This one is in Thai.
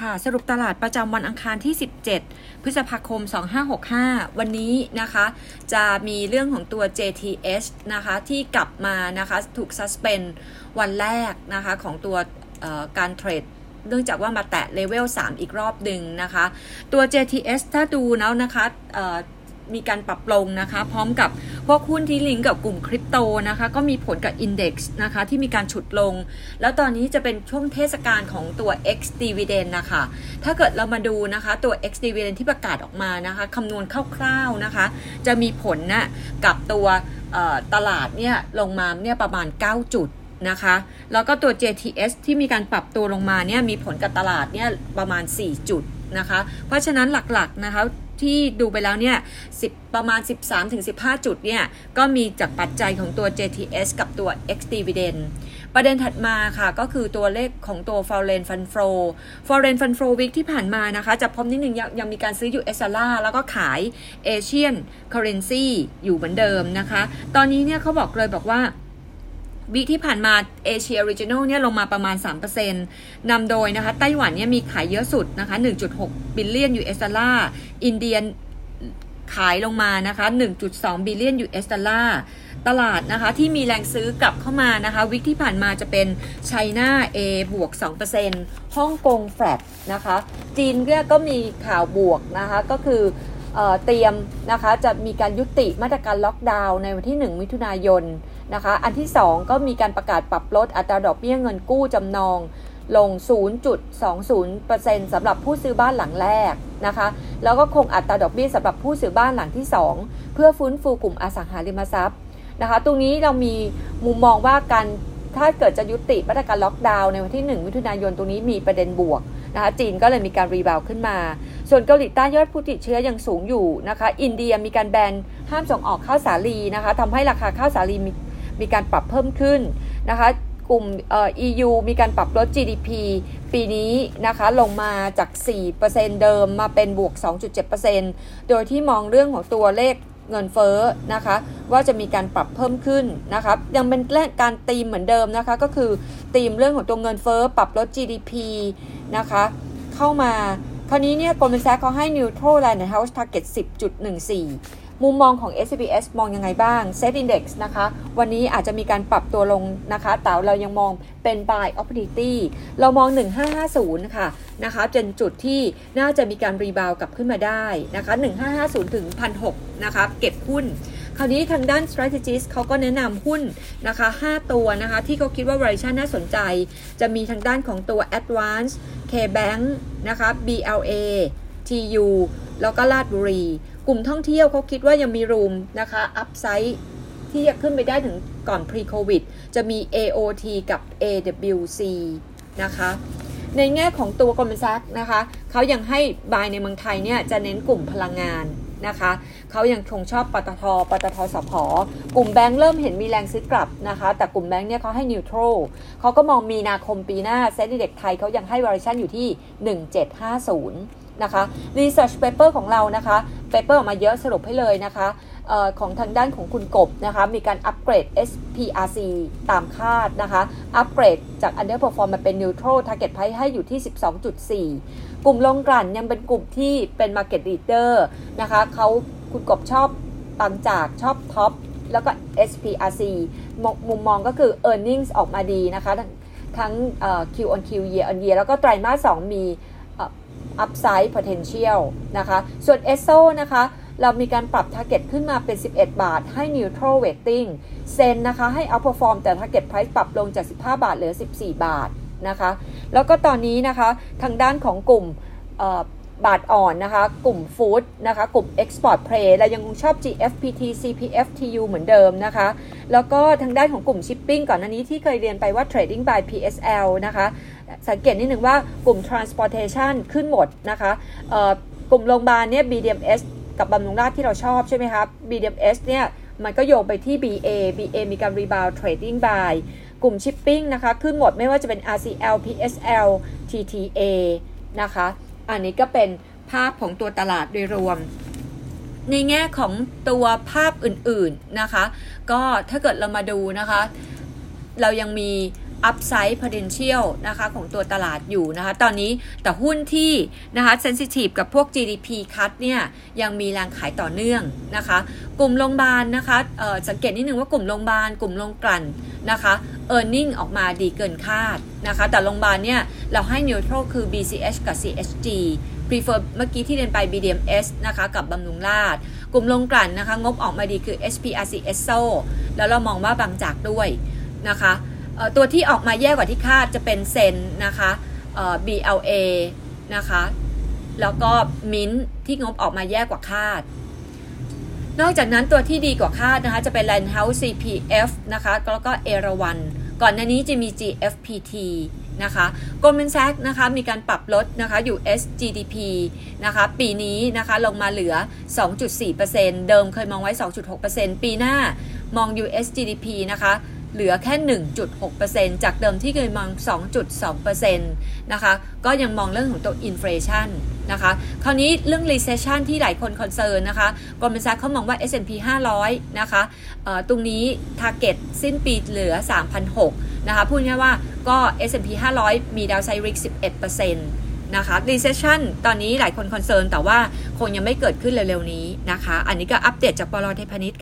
ค่ะ สรุปตลาดประจำวันอังคารที่ 17 พฤษภาคม 2565 วันนี้นะคะ จะมีเรื่องของตัว JTS นะคะที่กลับมานะคะถูกซัสเปนวันแรกนะคะของตัวการเทรดเนื่องจากว่ามาแตะเลเวล3 อีกรอบหนึ่งนะคะ ตัว JTS ถ้าดูแล้วนะคะ มีการปรับลงนะคะ พร้อมกับพวกหุ้นที่ลิงก์กับกลุ่มคริปโตนะคะ ก็มีผลกับ Index นะคะ ที่มีการฉุดลง แล้วตอนนี้จะเป็นช่วงเทศกาลของตัว X Dividend นะคะ ถ้าเกิดเรามาดูนะคะตัว X Dividend ที่ประกาศออกมานะคะคำนวณคร่าวๆนะคะ จะมีผลนะกับตัวตลาดเนี่ยลงมาเนี่ยประมาณ 9 จุดนะคะ แล้วก็ตัว JTS ที่มีการปรับตัวลงมาเนี่ยมีผลกับตลาดเนี่ยประมาณ 4 จุดนะคะ เพราะฉะนั้นหลักๆนะคะ ที่ดูไปแล้วเนี่ยประมาณ 13-15 จุดเนี่ย ก็มีจากปัจจัยของตัว JTS กับตัว ex-dividend ประเด็นถัดมาค่ะก็คือตัวเลขของตัว Foreign Fund Flow Foreign Fund Flow Week ที่ผ่านมานะคะจะพบนิดนึงยังยังมีการซื้อ US dollar แล้วก็ขาย Asian Currency อยู่เหมือนเดิมนะคะ ตอนนี้เนี่ยเขาบอกเลยบอกว่า week ที่ผ่านมา Asia regional เนี่ยลงมาประมาณ 3%นำโดยนะคะไต้หวันเนี่ยมีขายเยอะสุดนะคะ 1.6 billion US dollar อินเดียขายลงมานะคะ 1.2 billion US dollar ตลาดนะคะที่มีแรงซื้อกลับเข้ามานะคะ week ที่ผ่านมาจะเป็น China A บวก 2%ฮ่องกงแฟลตนะคะ จีนก็มีข่าวบวกนะคะ ก็คือเตรียมนะคะจะมีการยุติมาตรการล็อกดาวน์ในวันที่ 1 มิถุนายน นะคะ อันที่ 2 ก็มีการประกาศปรับลดอัตราดอกเบี้ยเงินกู้จำนองลง 0.20%สำหรับผู้ซื้อบ้านหลังแรกนะคะ แล้วก็คงอัตราดอกเบี้ยสำหรับผู้ซื้อบ้านหลังที่ 2 เพื่อฟื้นฟูกลุ่มอสังหาริมทรัพย์นะคะ ตรงนี้เรามีมุมมองว่าการถ้าเกิดจะยุติมาตรการล็อกดาวน์ในวันที่ 1 มิถุนายนตรงนี้มีประเด็นบวกนะคะจีนก็เลยมีการรีบาวขึ้นมา ส่วนเกาหลีใต้ยอดผู้ติดเชื้อยังสูงอยู่นะคะ อินเดียมีการแบนห้ามส่งออกข้าวสาลีนะคะทำให้ราคาข้าวสาลี มีการปรับเพิ่มขึ้นนะคะกลุ่มเอ่อ EU มีการปรับลด GDP ปีนี้นะคะลงมาจาก 4%เดิมมาเป็นบวก 2.7%โดยที่มองเรื่องของตัวเลขเงินเฟ้อนะคะว่าจะมีการปรับเพิ่มขึ้นนะคะยังเป็นแรกการตีมเหมือนเดิมนะคะก็คือตีมเรื่องของตัวเงินเฟ้อปรับลด GDP นะคะเข้ามาคราวนี้เนี่ยกลมแซกเขาให้ neutral land house target 10.14 มุมมองของ SBS มองยังไงบ้าง Set Index นะคะ วันนี้อาจจะมีการปรับตัวลงนะคะแต่เรายังมองเป็น buy opportunity เรามอง 1550 ค่ะนะคะจนจุดที่น่าจะมีการรีบาวกลับขึ้นมาได้นะคะ 1550 ถึง 1,600 นะคะ เก็บหุ้นคราวนี้ทางด้าน strategist เขาก็แนะนำหุ้นนะคะ 5 ตัวนะคะ ที่เขาคิดว่า valuation น่าสนใจ จะมีทางด้านของตัว advance KBank นะคะ BLA TU แล้วก็ลาดบุรี กลุ่มท่องเที่ยวเขาคิดว่ายังมีรูมนะคะอัพไซด์ที่จะขึ้นไปได้ถึงก่อน pre covid จะมี AOT กับ AWC นะคะในแง่ของตัวกลมซักนะคะเขายังให้บายในเมืองไทยเนี่ยจะเน้นกลุ่มพลังงานนะคะเขายังคงชอบปตทปตทสพกลุ่มแบงค์เริ่มเห็นมีแรงซื้อกลับนะคะ แต่กลุ่มแบงค์เนี่ยเขาให้นิวโตรเขาก็มองมีนาคมปีหน้าเซ็นดีเด็กไทยเขายังให้วอร์ชันอยู่ที่ 1750 นะคะ Research Paper ของเรานะคะ Paper ออกมาเยอะสรุปให้เลยนะคะออของทางด้านของคุณกบนะคะมีการอัปเกรด SPRC ตามคาดนะคะอัปเกรดจาก Underperform มาเป็น Neutral Target Price ให้อยู่ที่ 12.4 กลุ่มลงกลั่นยังเป็นกลุ่มที่เป็น Market Leader นะคะเขาคุณกบชอบปังจากชอบท็อปแล้วก็ SPRC มุมมองก็คือ e a r n i n g ็ออกมาดีนะคะ ทั้ง Q on Q year on year แล้วก็ไตรมาส 2 มี upside potential นะคะ ส่วน ESO นะคะ เรามีการปรับ target ขึ้นมาเป็น 11 บาท ให้ neutral weighting เซนนะคะ ให้ outperform แต่ target price ปรับลงจาก 15 บาทเหลือ 14 บาทนะคะ แล้วก็ตอนนี้นะคะ ทางด้านของกลุ่มบาทอ่อนนะคะ กลุ่มฟู้ดนะคะ กลุ่ม Export Play เรายังคงชอบ GFPT CPFTU เหมือนเดิมนะคะ แล้วก็ทางด้านของกลุ่ม Shipping ก่อนหน้านี้ที่เคยเรียนไปว่า Trading by PSL นะคะ สังเกตนิดหนึ่งว่ากลุ่ม transportation ขึ้นหมดนะคะกลุ่มโรงพยาบาลเนี่ย BDMS กับบำรุงราชที่เราชอบใช่ไหมครับ BDMS เนี่ยมันก็โยงไปที่ BA BA มีการ rebound trading buy กลุ่ม shipping นะคะขึ้นหมดไม่ว่าจะเป็น RCL PSL TTA นะคะ อันนี้ก็เป็นภาพของตัวตลาดโดยรวม ในแง่ของตัวภาพอื่นๆนะคะ ก็ถ้าเกิดเรามาดูนะคะ เรายังมี upside potential นะคะของตัวตลาดอยู่นะคะตอนนี้แต่หุ้นที่นะคะ sensitive กับพวก GDP cut เนี่ยยังมีแรงขายต่อเนื่องนะคะ กลุ่มโรงพยาบาลนะคะสังเกตนิดนึงว่ากลุ่มโรงพยาบาลกลุ่มโรงกลั่นนะคะ e a r n i n g ออกมาดีเกินคาดนะคะแต่โรงพยาบาลเนี่ยเราให้ neutral คือ BCH กับ CHG prefer เมื่อกี้ที่เรียนไป BDMs นะคะกับบำรุงราชกลุ่มโรงกลั่นนะคะ งบออกมาดีคือ SPRC ESO แล้วเรามองว่าบางจากด้วยนะคะ ตัวที่ออกมาแย่กว่าที่คาดจะเป็นเซนนะคะ BLA นะคะ แล้วก็มินที่งบออกมาแย่กว่าคาด นอกจากนั้นตัวที่ดีกว่าคาดนะคะ จะเป็น Landhouse CPF นะคะ แล้วก็เอราวันก่อนหน้านี้จะมี GFPT นะคะ Goldman Sachs นะคะ มีการปรับลดนะคะ US GDP นะคะ ปีนี้นะคะ ลงมาเหลือ 2.4%เดิมเคยมองไว้ 2.6%ปีหน้ามอง US GDP นะคะ เหลือแค่ 1.6%จากเดิมที่เคยมอง 2.2%นะคะ ก็ยังมองเรื่องของตัว inflation นะคะ คราวนี้เรื่อง recession ที่หลายคน concern นะคะ Goldman เขามองว่า S&P 500 นะคะตรงนี้ target สิ้นปีเหลือ3,600นะคะ พูดง่ายว่าก็ S&P 500 มี downside อีก11%นะคะ recession ตอนนี้หลายคน concern แต่ว่าคงยังไม่เกิดขึ้นเร็วๆนี้นะคะ อันนี้ก็อัปเดตจากบลเทพนิษ